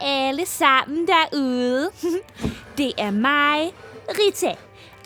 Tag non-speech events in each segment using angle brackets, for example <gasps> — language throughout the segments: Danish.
alle sammen derude. <laughs> Det er mig, Rita.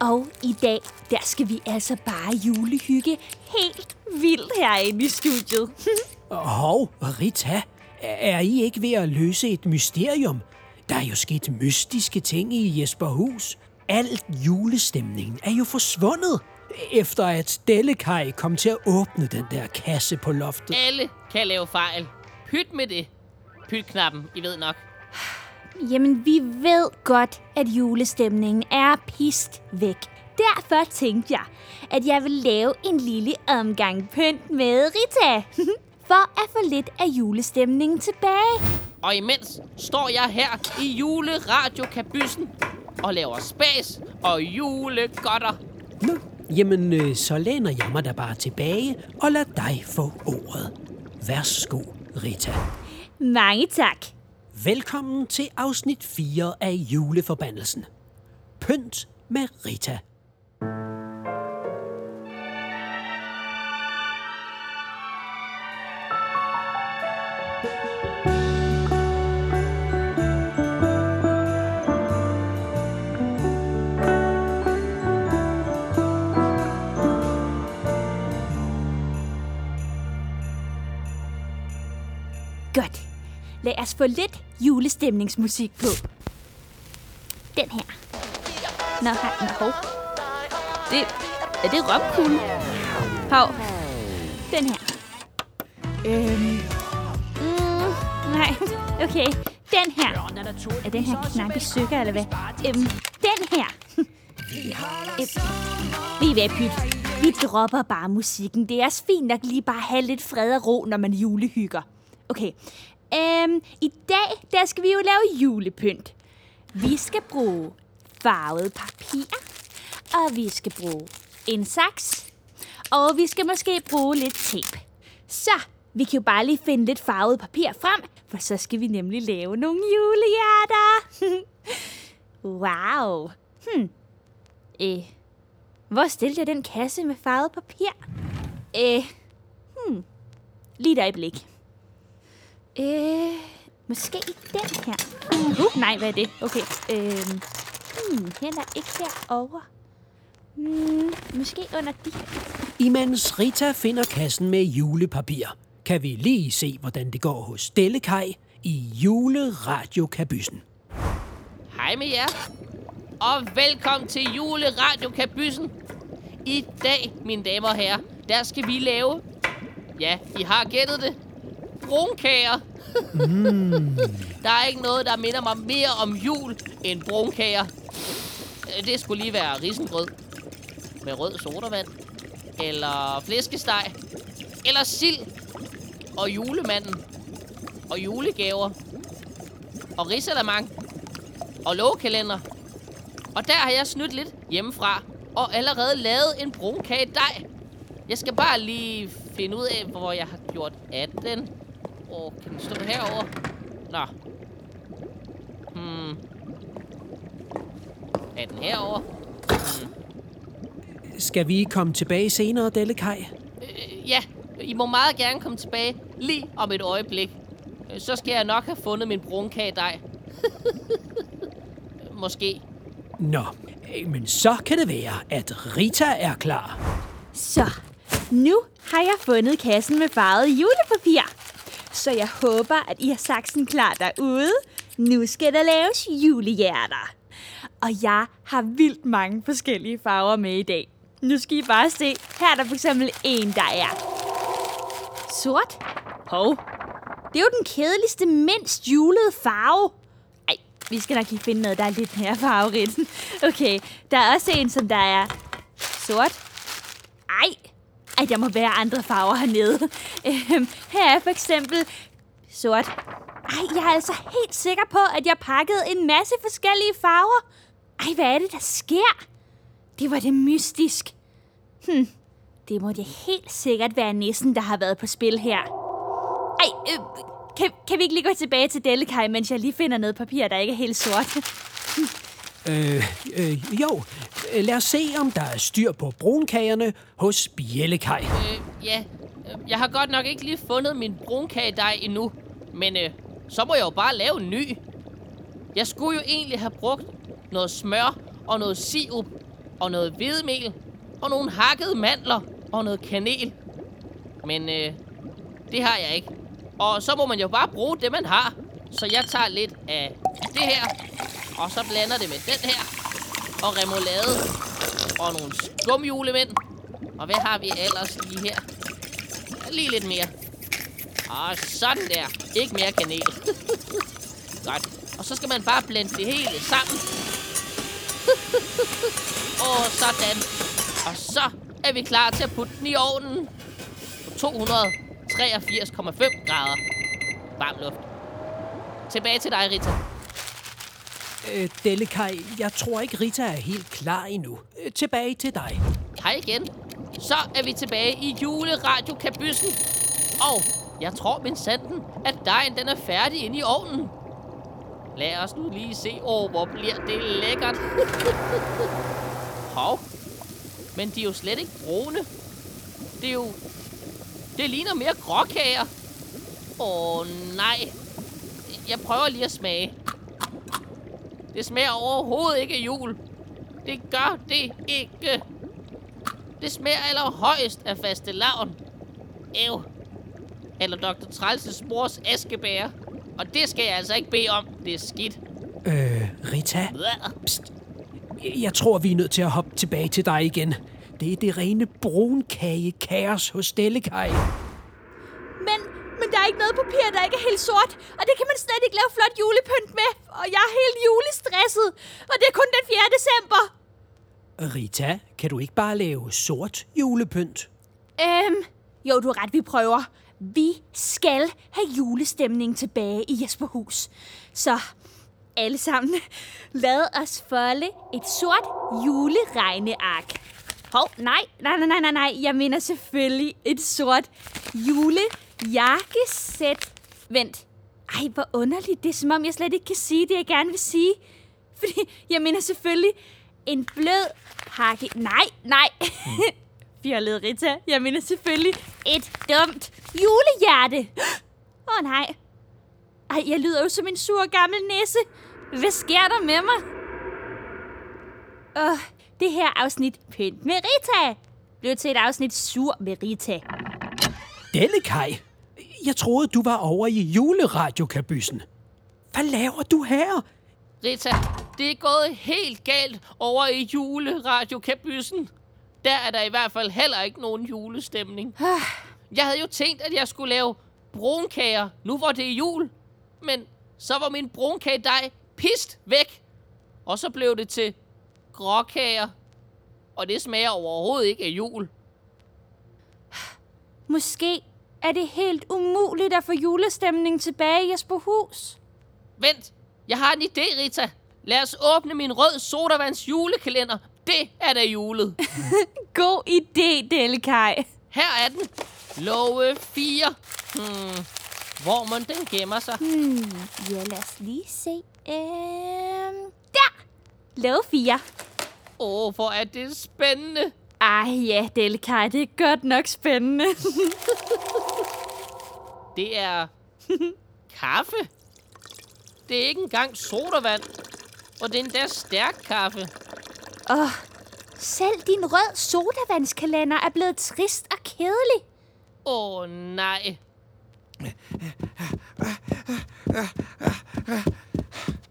Og i dag, der skal vi altså bare julehygge helt vildt herinde i studiet. <laughs> Hov, Rita, er I ikke ved at løse et mysterium? Der er jo sket mystiske ting i Jesperhus. Alt julestemningen er jo forsvundet, efter at Dellekaj kom til at åbne den der kasse på loftet. Alle kan lave fejl. Pyt med det. Pyt-knappen, I ved nok. Jamen, vi ved godt, at julestemningen er pist væk. Derfor tænkte jeg, at jeg vil lave en lille omgang pynt med Rita. <laughs> For at få lidt af julestemningen tilbage. Og imens står jeg her i juleradiokabyssen og laver spas og julegodter. Nå, jamen, øh, så læner jeg mig da bare tilbage og lader dig få ordet. Værsgo, Rita. Mange tak. Velkommen til afsnit 4 af Juleforbandelsen. Pynt med Rita. Lad os få lidt julestemningsmusik på. Den her. Nå, her. Nå, hov. Det, er det romkugle? Hov. Den her. Øhm. Mm, nej, okay. Den her. Er den her knap i stykker, eller hvad? Øhm, den her. øhm. Ved I hvad, Pyt? Vi dropper bare musikken. Det er også fint nok lige bare have lidt fred og ro, når man julehygger. Okay. Øhm, I dag, der skal vi jo lave julepynt. Vi skal bruge farvet papir, og vi skal bruge en saks, og vi skal måske bruge lidt tape. Så vi kan jo bare lige finde lidt farvet papir frem, for så skal vi nemlig lave nogle julehjerter. <laughs> wow. Hmm. Øh. Hvor stillede jeg den kasse med farvet papir? Øh. Hmm. Lige et øjeblik. Øh, måske den her. Uh, nej, hvad er det? Okay. Øh, hmm, heller ikke herovre. Hmm, måske under de her. Imens Rita finder kassen med julepapir, kan vi lige se, hvordan det går hos Dellekaj i juleradiokabyssen. Hej med jer. Og velkommen til juleradiokabyssen. I dag, mine damer og herrer, der skal vi lave... Ja, I har gættet det. Brunkager. Mm. der er ikke noget, der minder mig mere om jul end brunkager. Øh, det skulle lige være risengrød med rød sodavand. Eller flæskesteg. Eller sild. Og julemanden. Og julegaver. Og risalamang. Og lågekalender. Og der har jeg snydt lidt hjemmefra. Og allerede lavet en brunkage dej. Jeg skal bare lige finde ud af, hvor jeg har gjort af den. Åh, kan den stå herover? Nå. Hmm. Er den herover? Skal vi komme tilbage senere, Dellekaj? Øh, ja, I må meget gerne komme tilbage lige om et øjeblik. Øh, Så skal jeg nok have fundet min brunkage dej. <laughs> Måske. Nå, øh, men så kan det være, at Rita er klar. Så, nu har jeg fundet kassen med farvet julepapir. Så jeg håber, at I har saksen klar derude. Nu skal der laves julehjerter. Og jeg har vildt mange forskellige farver med i dag. Nu skal I bare se. Her er der for eksempel en, der er sort. Hov. Det er jo den kedeligste, mindst julede farve. Ej, vi skal nok lige finde noget, der er lidt mere farverigt. <laughs> Okay, der er også en, som der er sort. Ej, ej, der må være andre farver hernede. Øhm, her er for eksempel sort. Ej, jeg er altså helt sikker på, at jeg pakkede en masse forskellige farver. Ej, hvad er det, der sker? Det var det mystisk. Hm, det må det helt sikkert være nissen, der har været på spil her. Ej, øh, kan, kan vi ikke lige gå tilbage til Dellekaj, mens jeg lige finder noget papir, der ikke er helt sort? Hm. Øh, øh, jo, øh, lad os se, om der er styr på brunkagerne hos Bjellekaj. Øh, ja, øh, jeg har godt nok ikke lige fundet min brunkagedej endnu. Men øh, så må jeg jo bare lave en ny. Jeg skulle jo egentlig have brugt noget smør og noget sirup og noget hvedemel og nogle hakkede mandler og noget kanel. Men øh, det har jeg ikke. Og så må man jo bare bruge det, man har. Så jeg tager lidt af det her, og så blander det med den her, og remoulade, og nogle skumjulemænd. Og hvad har vi ellers lige her? Lige lidt mere. Og sådan der. Ikke mere kanel. <laughs> Godt. Og så skal man bare blende det hele sammen. <laughs> og sådan. Og så er vi klar til at putte den i ovnen på 283,5 grader varm luft. Tilbage til dig, Rita. Øh, Delikaj, jeg tror ikke, Rita er helt klar endnu. Øh, tilbage til dig. Hej igen. Så er vi tilbage i juleradiokabyssen. Og jeg tror min sanden, at dejen den er færdig inde i ovnen. Lad os nu lige se. Åh, oh, hvor bliver det lækkert. Hov. Men de er jo slet ikke brune. Det er jo... Det ligner mere gråkager. Åh, oh, nej. Jeg prøver lige at smage. Det smager overhovedet ikke af jul. Det gør det ikke. Det smager allerhøjst af faste lavn. Ew. Eller Dr. Trælses mors askebære. Og det skal jeg altså ikke bede om. Det er skidt. Øh, Rita? Psst. Jeg tror, vi er nødt til at hoppe tilbage til dig igen. Det er det rene brunkage kaos hos Delikaj. Der er ikke noget papir, der ikke er helt sort. Og det kan man slet ikke lave flot julepynt med. Og jeg er helt julestresset. Og det er kun den 4. december. Rita, kan du ikke bare lave sort julepynt? Øhm, jo, du har ret, vi prøver. Vi skal have julestemning tilbage i Jesperhus. Så alle sammen, lad os folde et sort juleregneark. Hov, nej, nej, nej, nej, nej. Jeg mener selvfølgelig et sort Jakkesæt. Vent. Ej, hvor underligt. Det er som om, jeg slet ikke kan sige det, jeg gerne vil sige. <laughs> Fordi jeg mener selvfølgelig en blød pakke. Nej, nej. <laughs> Fjollet Rita. Jeg mener selvfølgelig et dumt julehjerte. <gasps> Åh oh, nej. Ej, jeg lyder jo som en sur gammel nisse. Hvad sker der med mig? Åh, det her afsnit Pynt med Rita blev til et afsnit Sur med Rita. Delikaj, jeg troede, du var over i juleradiokabyssen. Hvad laver du her? Rita, det er gået helt galt over i juleradiokabyssen. Der er der i hvert fald heller ikke nogen julestemning. Jeg havde jo tænkt, at jeg skulle lave brunkager, nu hvor det er jul. Men så var min brunkagedej pist væk. Og så blev det til gråkager. Og det smager overhovedet ikke af jul. Måske er det helt umuligt at få julestemning tilbage i Jesperhus. Vent, jeg har en idé, Rita. Lad os åbne min rød sodavands julekalender. Det er da julet. <laughs> God idé, Delikaj. Her er den. Love 4. Hmm. Hvor må den gemmer sig? Hmm, ja, lad os lige se. Øhm, der! Love 4. Åh, oh, hvor er det spændende. Ej ja, Delikaj, det er godt nok spændende. <laughs> Det er <laughs> kaffe. Det er ikke engang sodavand. Og det er endda stærk kaffe. Åh, oh, selv din rød sodavandskalender er blevet trist og kedelig. Åh, oh, nej.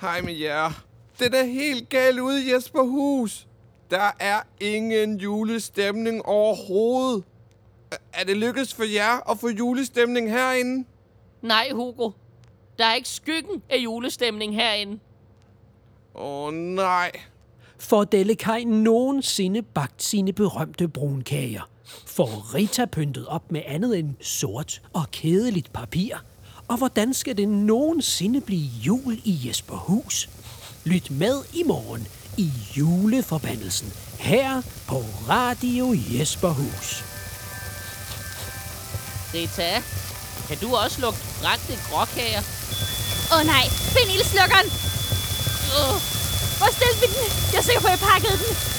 Hej med jer. Det er helt galt ude i Jesperhus. Der er ingen julestemning overhovedet. Er- det lykkedes for jer at få julestemning herinde? Nej, Hugo. Der er ikke skyggen af julestemning herinde. Åh oh, nej. Får Delikaj nogensinde bagt sine berømte brunkager? Får Rita pyntet op med andet end sort og kedeligt papir? Og hvordan skal det nogensinde blive jul i Jesperhus? Lyt med i morgen i juleforbandelsen her på Radio Jesperhus. Rita, kan du også lugte brændte gråkager? Åh oh, nej, find ildslukkeren. Uh, Hvor stillede vi den? Jeg er sikker på, at jeg pakkede den.